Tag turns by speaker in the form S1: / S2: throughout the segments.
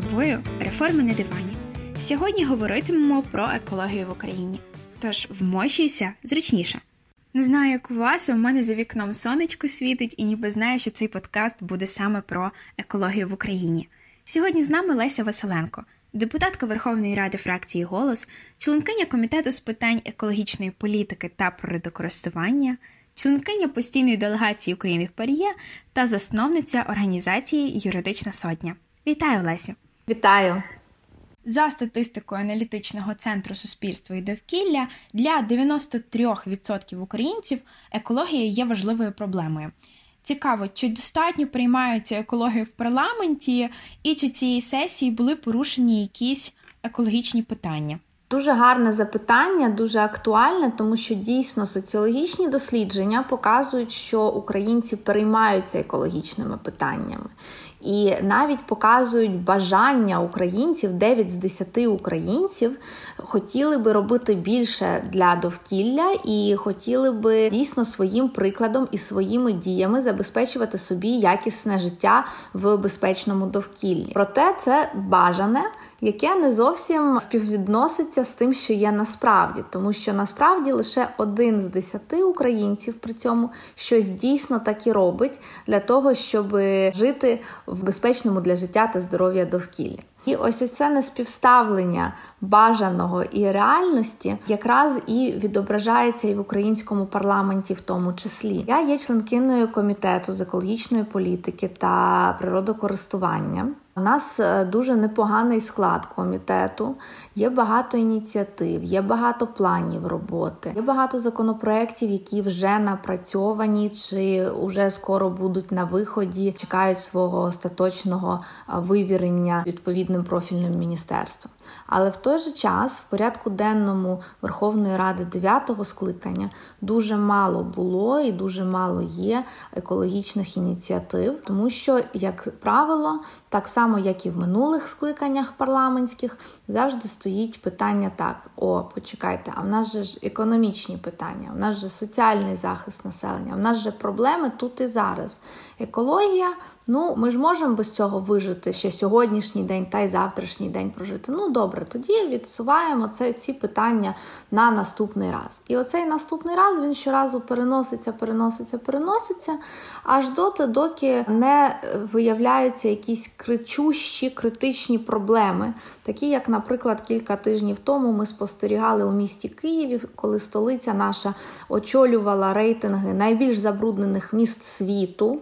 S1: тобою реформи на дивані. Сьогодні говоритимемо про екологію в Україні. Тож вмощуйся зручніше. Не знаю, як у вас, у мене за вікном сонечко світить, і ніби знаю, що цей подкаст буде саме про екологію в Україні. Сьогодні з нами Леся Василенко, депутатка Верховної Ради фракції Голос, членкиня комітету з питань екологічної політики та природокористування, членкиня постійної делегації України в Паріє та засновниця організації Юридична Сотня. Вітаю, Лесю!
S2: Вітаю!
S1: За статистикою аналітичного центру суспільства і довкілля для 93% українців екологія є важливою проблемою. Цікаво, чи достатньо приймаються екологію в парламенті, і чи цієї сесії були порушені якісь екологічні питання?
S2: Дуже гарне запитання, дуже актуальне, тому що дійсно соціологічні дослідження показують, що українці переймаються екологічними питаннями. І навіть показують бажання українців, 9 з 10 українців хотіли би робити більше для довкілля і хотіли би дійсно своїм прикладом і своїми діями забезпечувати собі якісне життя в безпечному довкіллі. Проте це бажане яке не зовсім співвідноситься з тим, що є насправді, тому що насправді лише один з десяти українців при цьому щось дійсно так і робить для того, щоб жити в безпечному для життя та здоров'я довкіллі. І ось ось це неспівставлення бажаного і реальності якраз і відображається і в українському парламенті, в тому числі. Я є членкиною комітету з екологічної політики та природокористування. У нас е, дуже непоганий склад комітету, є багато ініціатив, є багато планів роботи, є багато законопроєктів, які вже напрацьовані чи вже скоро будуть на виході, чекають свого остаточного вивірення відповідним профільним міністерством. Але в той же час в порядку денному Верховної Ради 9-го скликання дуже мало було і дуже мало є екологічних ініціатив, тому що, як правило, так само як і в минулих скликаннях парламентських, завжди стоїть питання так: о, почекайте, а в нас же ж економічні питання, в нас же соціальний захист населення, в нас же проблеми тут і зараз. Екологія, ну ми ж можемо без цього вижити ще сьогоднішній день та й завтрашній день прожити. Ну добре, тоді відсуваємо це ці питання на наступний раз. І оцей наступний раз він щоразу переноситься, переноситься, переноситься, аж доти, доки не виявляються якісь кричущі критичні проблеми, такі як, наприклад, кілька тижнів тому ми спостерігали у місті Києві, коли столиця наша очолювала рейтинги найбільш забруднених міст світу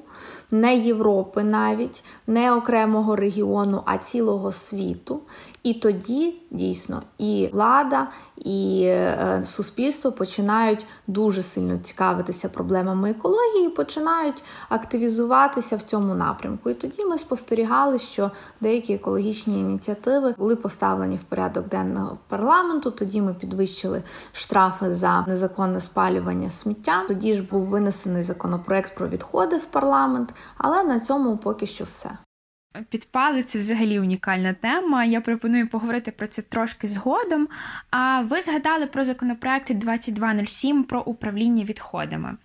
S2: не Європи навіть, не окремого регіону, а цілого світу. І тоді дійсно і влада, і е, суспільство починають дуже сильно цікавитися проблемами екології, починають активізуватися в цьому напрямку. І тоді ми спостерігали, що деякі екологічні ініціативи були поставлені в порядок денного парламенту. Тоді ми підвищили штрафи за незаконне спалювання сміття. Тоді ж був винесений законопроект про відходи в парламент. Але на цьому поки що все.
S1: Підпали це взагалі унікальна тема. Я пропоную поговорити про це трошки згодом. А ви згадали про законопроект 2207 про управління відходами.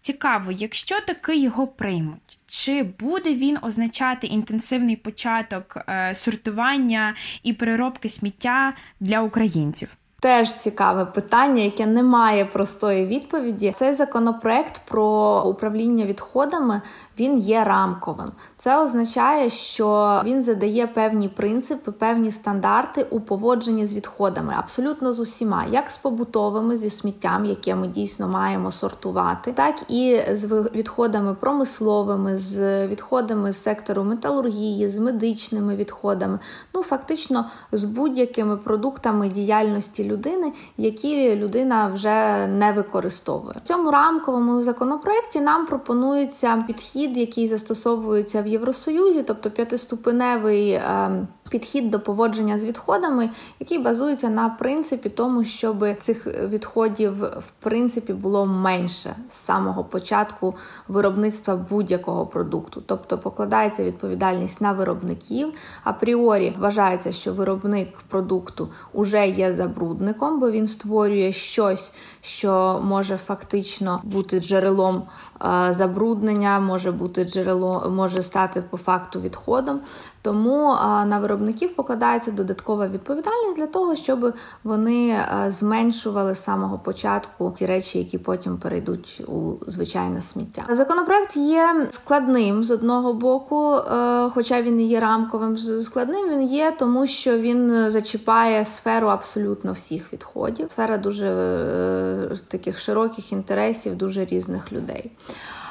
S1: Цікаво, якщо таки його приймуть, чи буде він означати інтенсивний початок е, сортування і переробки сміття для українців?
S2: Теж цікаве питання, яке не має простої відповіді. Цей законопроект про управління відходами він є рамковим. Це означає, що він задає певні принципи, певні стандарти у поводженні з відходами, абсолютно з усіма, як з побутовими зі сміттям, яке ми дійсно маємо сортувати, так і з відходами промисловими, з відходами з сектору металургії, з медичними відходами. Ну фактично з будь-якими продуктами діяльності людини, які людина вже не використовує. В цьому рамковому законопроекті нам пропонується підхід який застосовується в Євросоюзі, тобто п'ятиступеневий ем, підхід до поводження з відходами, який базується на принципі тому, щоб цих відходів в принципі було менше з самого початку виробництва будь-якого продукту. Тобто покладається відповідальність на виробників. Апріорі вважається, що виробник продукту вже є забрудником, бо він створює щось, що може фактично бути джерелом е, забруднення, може бути джерело, може стати по факту відходом. Тому на виробників покладається додаткова відповідальність для того, щоб вони зменшували з самого початку ті речі, які потім перейдуть у звичайне сміття. Законопроект є складним з одного боку, е, хоча він є рамковим. Складним він є, тому що він зачіпає сферу абсолютно всіх відходів. Сфера дуже е, таких широких інтересів, дуже різних людей.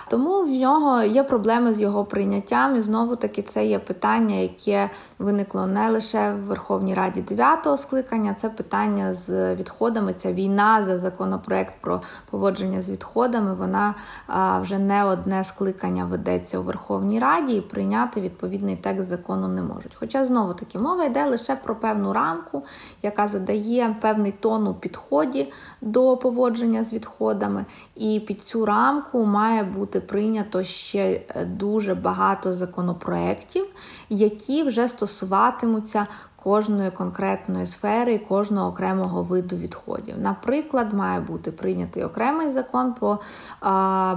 S2: Тому в нього є проблеми з його прийняттям, і знову таки це є питання, яке виникло не лише в Верховній Раді 9-го скликання, це питання з відходами. Ця війна за законопроект про поводження з відходами. Вона вже не одне скликання ведеться у Верховній Раді і прийняти відповідний текст закону не можуть. Хоча знову таки мова йде лише про певну рамку, яка задає певний тон у підході до поводження з відходами, і під цю рамку має бути бути прийнято ще е, дуже багато законопроєктів, які вже стосуватимуться кожної конкретної сфери, кожного окремого виду відходів. Наприклад, має бути прийнятий окремий закон по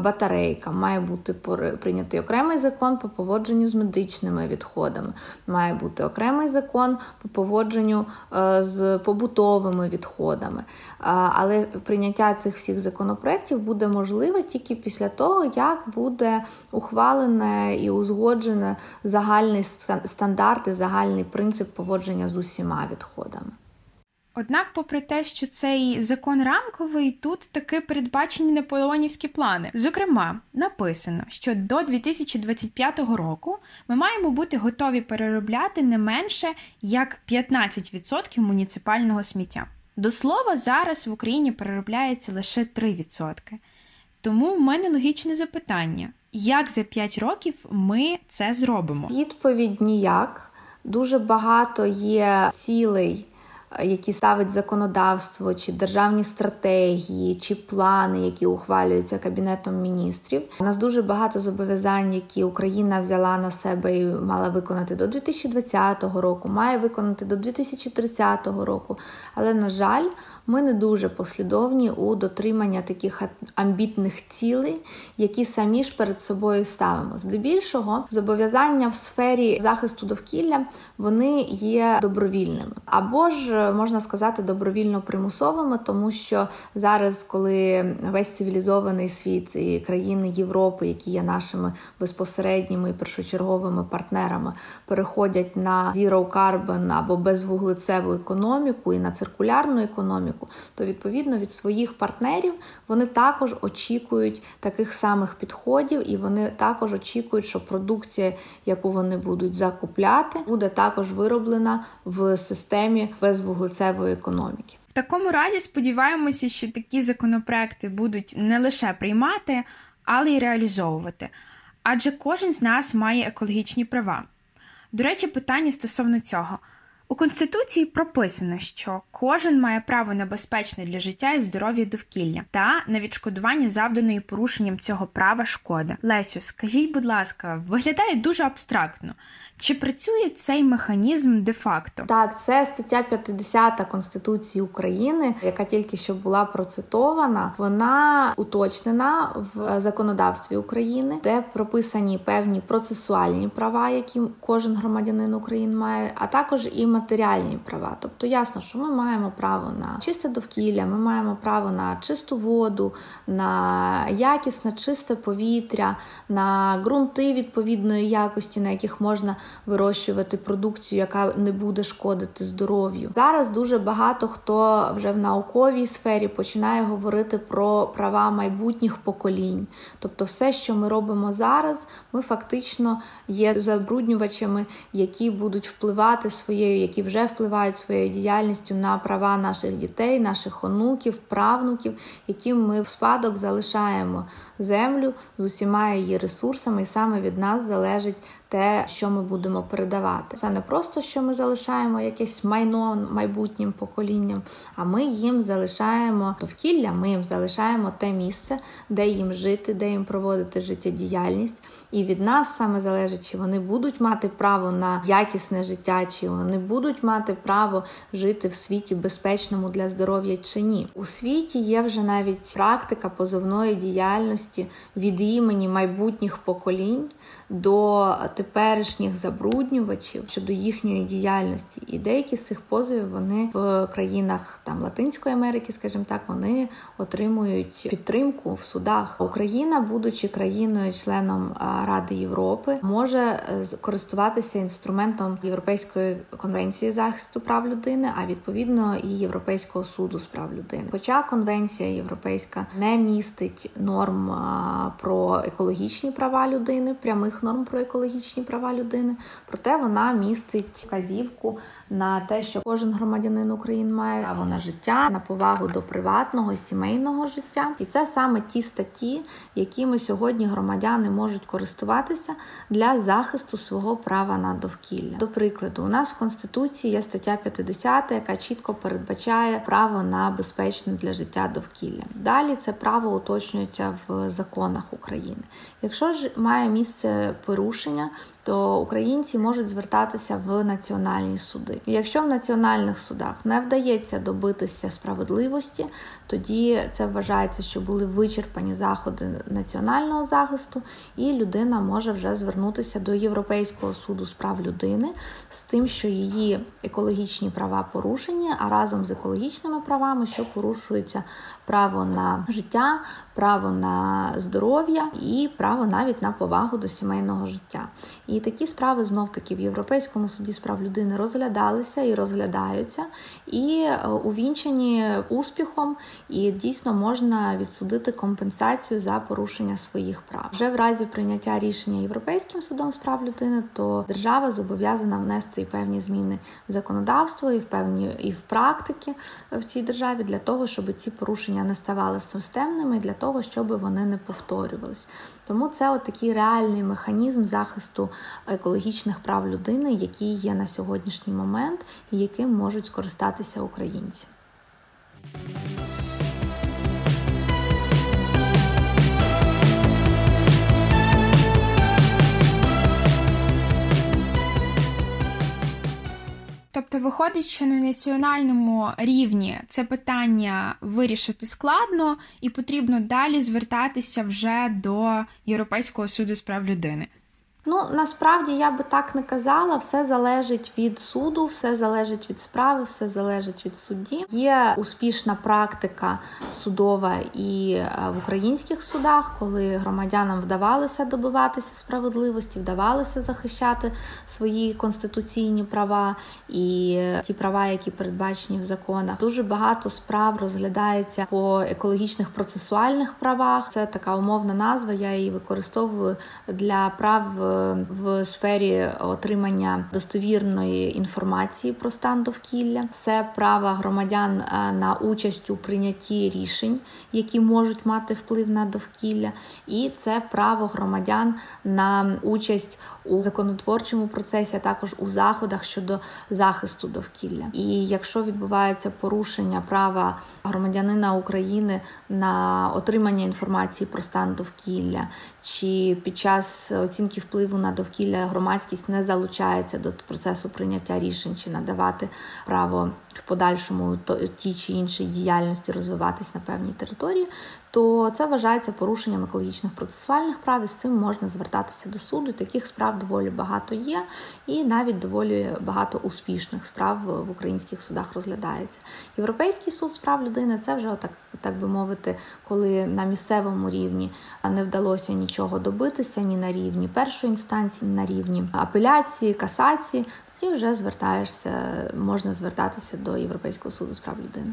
S2: батарейкам, має бути прийнятий окремий закон по поводженню з медичними відходами, має бути окремий закон по поводженню е, з побутовими відходами. Але прийняття цих всіх законопроєктів буде можливе тільки після того, як буде ухвалене і узгоджене загальний стандарт і загальний принцип поводження поводження з усіма відходами.
S1: Однак, попри те, що цей закон рамковий, тут таки передбачені наполеонівські плани. Зокрема, написано, що до 2025 року ми маємо бути готові переробляти не менше як 15% муніципального сміття. До слова, зараз в Україні переробляється лише 3%. Тому в мене логічне запитання: як за 5 років ми це зробимо?
S2: Відповідь ніяк. Дуже багато є цілей, які ставить законодавство, чи державні стратегії, чи плани, які ухвалюються кабінетом міністрів. У нас дуже багато зобов'язань, які Україна взяла на себе і мала виконати до 2020 року, має виконати до 2030 року. Але на жаль, ми не дуже послідовні у дотримання таких амбітних цілей, які самі ж перед собою ставимо. Здебільшого зобов'язання в сфері захисту довкілля вони є добровільними, або ж можна сказати добровільно примусовими, тому що зараз, коли весь цивілізований світ і країни Європи, які є нашими безпосередніми і першочерговими партнерами, переходять на zero carbon або безвуглецеву економіку і на циркулярну економіку то відповідно від своїх партнерів вони також очікують таких самих підходів, і вони також очікують, що продукція, яку вони будуть закупляти, буде також вироблена в системі безвуглецевої економіки.
S1: В такому разі сподіваємося, що такі законопроекти будуть не лише приймати, але й реалізовувати. Адже кожен з нас має екологічні права. До речі, питання стосовно цього. У Конституції прописано, що кожен має право на безпечне для життя і здоров'я довкілля та на відшкодування завданої порушенням цього права шкоди. Лесю, скажіть, будь ласка, виглядає дуже абстрактно. Чи працює цей механізм де-факто?
S2: Так, це стаття 50 Конституції України, яка тільки що була процитована. Вона уточнена в законодавстві України, де прописані певні процесуальні права, які кожен громадянин України має, а також і матеріальні права. Тобто ясно, що ми маємо право на чисте довкілля, ми маємо право на чисту воду, на якісне, чисте повітря, на ґрунти відповідної якості, на яких можна вирощувати продукцію, яка не буде шкодити здоров'ю. Зараз дуже багато хто вже в науковій сфері починає говорити про права майбутніх поколінь. Тобто, все, що ми робимо зараз, ми фактично є забруднювачами, які будуть впливати своєю, які вже впливають своєю діяльністю на права наших дітей, наших онуків, правнуків, яким ми в спадок залишаємо землю з усіма її ресурсами, і саме від нас залежить те, що ми будемо передавати. Це не просто що ми залишаємо якесь майно майбутнім поколінням, а ми їм залишаємо довкілля, ми їм залишаємо те місце, де їм жити, де їм проводити життєдіяльність. І від нас саме залежить, чи вони будуть мати право на якісне життя, чи вони будуть мати право жити в світі безпечному для здоров'я чи ні. У світі є вже навіть практика позовної діяльності від імені майбутніх поколінь до теперішніх забруднювачів щодо їхньої діяльності. І деякі з цих позовів вони в країнах там Латинської Америки, скажімо так, вони отримують підтримку в судах. Україна, будучи країною-членом Ради Європи, може е, користуватися інструментом Європейської конвенції захисту прав людини, а відповідно і Європейського суду з прав людини. Хоча конвенція європейська не містить норм про екологічні права людини, прямих норм про екологічні права людини, проте вона містить вказівку на те, що кожен громадянин України має право на життя, на повагу до приватного сімейного життя. І це саме ті статті, якими сьогодні громадяни можуть користуватися для захисту свого права на довкілля. До прикладу, у нас в конституції є стаття 50, яка чітко передбачає право на безпечне для життя довкілля. Далі це право уточнюється в законах України. Якщо ж має місце порушення, то українці можуть звертатися в національні суди. Якщо в національних судах не вдається добитися справедливості, тоді це вважається, що були вичерпані заходи національного захисту, і людина може вже звернутися до Європейського суду з прав людини з тим, що її екологічні права порушені, а разом з екологічними правами, що порушується право на життя, право на здоров'я і право навіть на повагу до сімейного життя. І такі справи знов-таки в Європейському суді з прав людини розглядалися і розглядаються, і е, увінчені успіхом, і дійсно можна відсудити компенсацію за порушення своїх прав. Вже в разі прийняття рішення Європейським судом з прав людини, то держава зобов'язана внести певні зміни в законодавство і в певні і в практики в цій державі для того, щоб ці порушення не ставали системними, для того, щоб вони не повторювались. Тому це от такий реальний механізм захисту екологічних прав людини, який є на сьогоднішній момент і яким можуть скористатися українці.
S1: Тобто виходить, що на національному рівні це питання вирішити складно і потрібно далі звертатися вже до Європейського суду з прав людини.
S2: Ну, насправді я би так не казала, все залежить від суду, все залежить від справи, все залежить від судді. Є успішна практика судова і е, в українських судах, коли громадянам вдавалося добиватися справедливості, вдавалося захищати свої конституційні права і е, ті права, які передбачені в законах. Дуже багато справ розглядається по екологічних процесуальних правах. Це така умовна назва. Я її використовую для прав. В сфері отримання достовірної інформації про стан довкілля, це право громадян е, на участь у прийнятті рішень, які можуть мати вплив на довкілля, і це право громадян на участь у законотворчому процесі, а також у заходах щодо захисту довкілля. І якщо відбувається порушення права громадянина України на отримання інформації про стан довкілля, чи під час оцінки впливу на довкілля громадськість не залучається до процесу прийняття рішень чи надавати право в подальшому ті чи іншій діяльності розвиватись на певній території, то це вважається порушенням екологічних процесуальних прав і з цим можна звертатися до суду. Таких справ доволі багато є, і навіть доволі багато успішних справ в українських судах розглядається. Європейський суд з прав людини це вже так, так би мовити, коли на місцевому рівні не вдалося нічого добитися ні на рівні першої інстанції, ні на рівні апеляції, касації. Тоді вже звертаєшся, можна звертатися до Європейського суду з прав людини.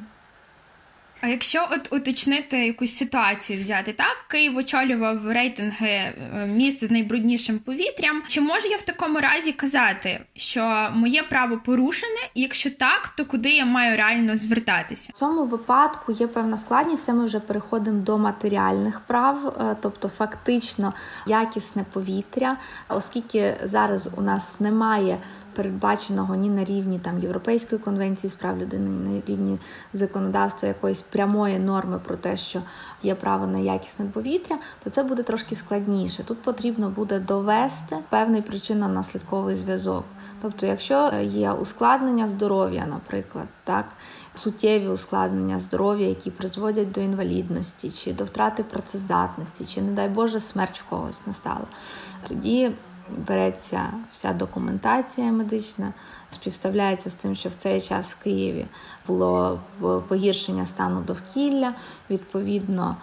S1: А якщо от уточнити якусь ситуацію взяти, так Київ очолював рейтинги е, міст з найбруднішим повітрям. Чи можу я в такому разі казати, що моє право порушене? І якщо так, то куди я маю реально звертатися?
S2: В цьому випадку є певна складність. Це ми вже переходимо до матеріальних прав, е, тобто фактично якісне повітря, оскільки зараз у нас немає передбаченого ні на рівні там Європейської конвенції з прав людини, ні на рівні законодавства якоїсь прямої норми про те, що є право на якісне повітря, то це буде трошки складніше. Тут потрібно буде довести певний причинно-наслідковий зв'язок. Тобто, якщо є ускладнення здоров'я, наприклад, так. Суттєві ускладнення здоров'я, які призводять до інвалідності, чи до втрати працездатності, чи, не дай Боже, смерть в когось настала. Тоді береться вся документація медична, співставляється з тим, що в цей час в Києві було погіршення стану довкілля, відповідно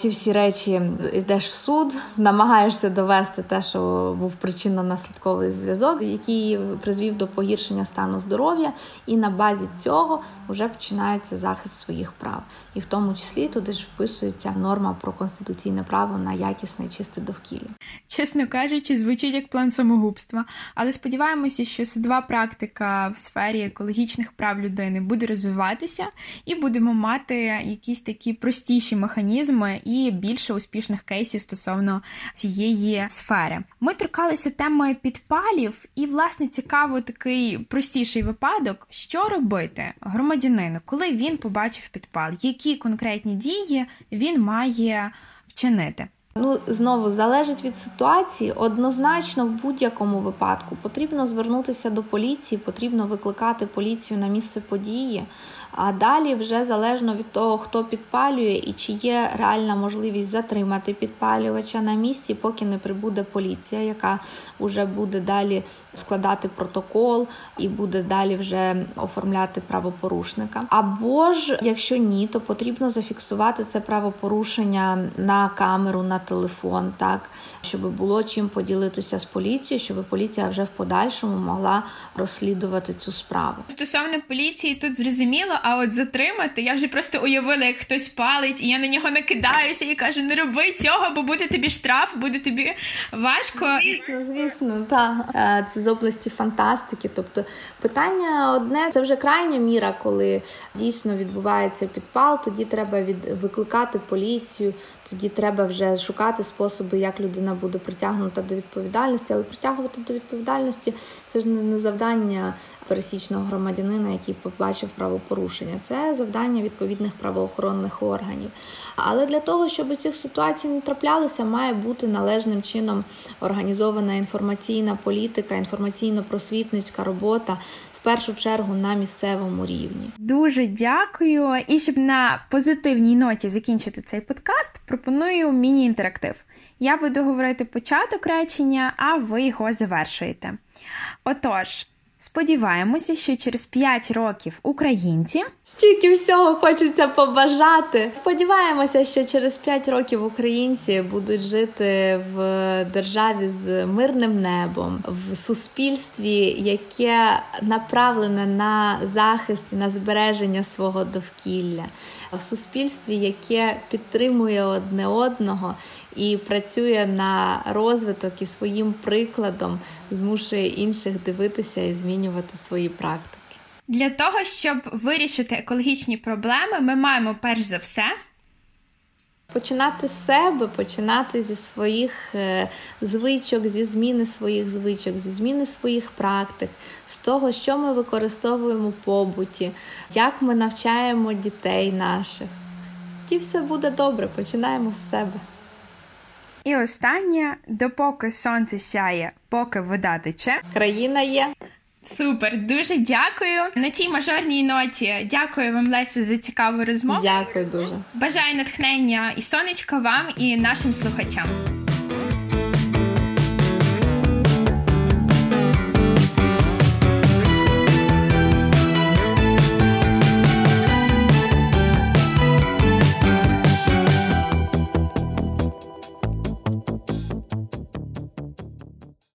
S2: ці всі речі йдеш в суд, намагаєшся довести те, що був причинно-наслідковий зв'язок, який призвів до погіршення стану здоров'я, і на базі цього вже починається захист своїх прав. І в тому числі туди ж вписується норма про конституційне право на якісне чисте довкілля.
S1: Чесно кажучи, звучить як план самогубства, але сподіваємося, що судова практика в сфері екологічних прав людини буде розвиватися, і будемо мати якісь такі простіші механізми і більше успішних кейсів стосовно цієї сфери. Ми торкалися теми підпалів, і, власне, цікаво такий простіший випадок, що робити громадянину, коли він побачив підпал, які конкретні дії він має вчинити.
S2: Ну, знову залежить від ситуації. Однозначно, в будь-якому випадку потрібно звернутися до поліції, потрібно викликати поліцію на місце події. А далі, вже залежно від того, хто підпалює і чи є реальна можливість затримати підпалювача на місці, поки не прибуде поліція, яка вже буде далі складати протокол і буде далі вже оформляти правопорушника. Або ж, якщо ні, то потрібно зафіксувати це правопорушення на камеру, на телефон, так щоб було чим поділитися з поліцією, щоб поліція вже в подальшому могла розслідувати цю справу.
S1: Стосовно поліції, тут зрозуміло, а от затримати я вже просто уявила, як хтось палить, і я на нього накидаюся і кажу: не роби цього, бо буде тобі штраф, буде тобі важко.
S2: Звісно, звісно, так. Е, це з області фантастики. Тобто питання одне це вже крайня міра, коли дійсно відбувається підпал. Тоді треба від викликати поліцію, тоді треба вже шукати способи, як людина буде притягнута до відповідальності, але притягувати до відповідальності це ж не завдання пересічного громадянина, який побачив правопорушення. Це завдання відповідних правоохоронних органів. Але для того, щоб цих ситуацій не траплялося, має бути належним чином організована інформаційна політика, інформаційно-просвітницька робота. Першу чергу на місцевому рівні
S1: дуже дякую. І щоб на позитивній ноті закінчити цей подкаст, пропоную міні-інтерактив. Я буду говорити початок речення, а ви його завершуєте. Отож, Сподіваємося, що через 5 років українці
S2: стільки всього хочеться побажати. Сподіваємося, що через 5 років українці будуть жити в державі з мирним небом, в суспільстві, яке направлене на захист і на збереження свого довкілля, в суспільстві, яке підтримує одне одного і працює на розвиток і своїм прикладом змушує інших дивитися і змінювати свої практики.
S1: Для того щоб вирішити екологічні проблеми, ми маємо перш за все.
S2: Починати з себе, починати зі своїх е, звичок, зі зміни своїх звичок, зі зміни своїх практик, з того, що ми використовуємо в побуті, як ми навчаємо дітей наших. І все буде добре, починаємо з себе.
S1: І останнє, допоки сонце сяє, поки вода тече,
S2: країна є.
S1: Супер, дуже дякую. На цій мажорній ноті дякую вам, Лесю, за цікаву розмову.
S2: Дякую дуже.
S1: Бажаю натхнення і сонечка вам, і нашим слухачам.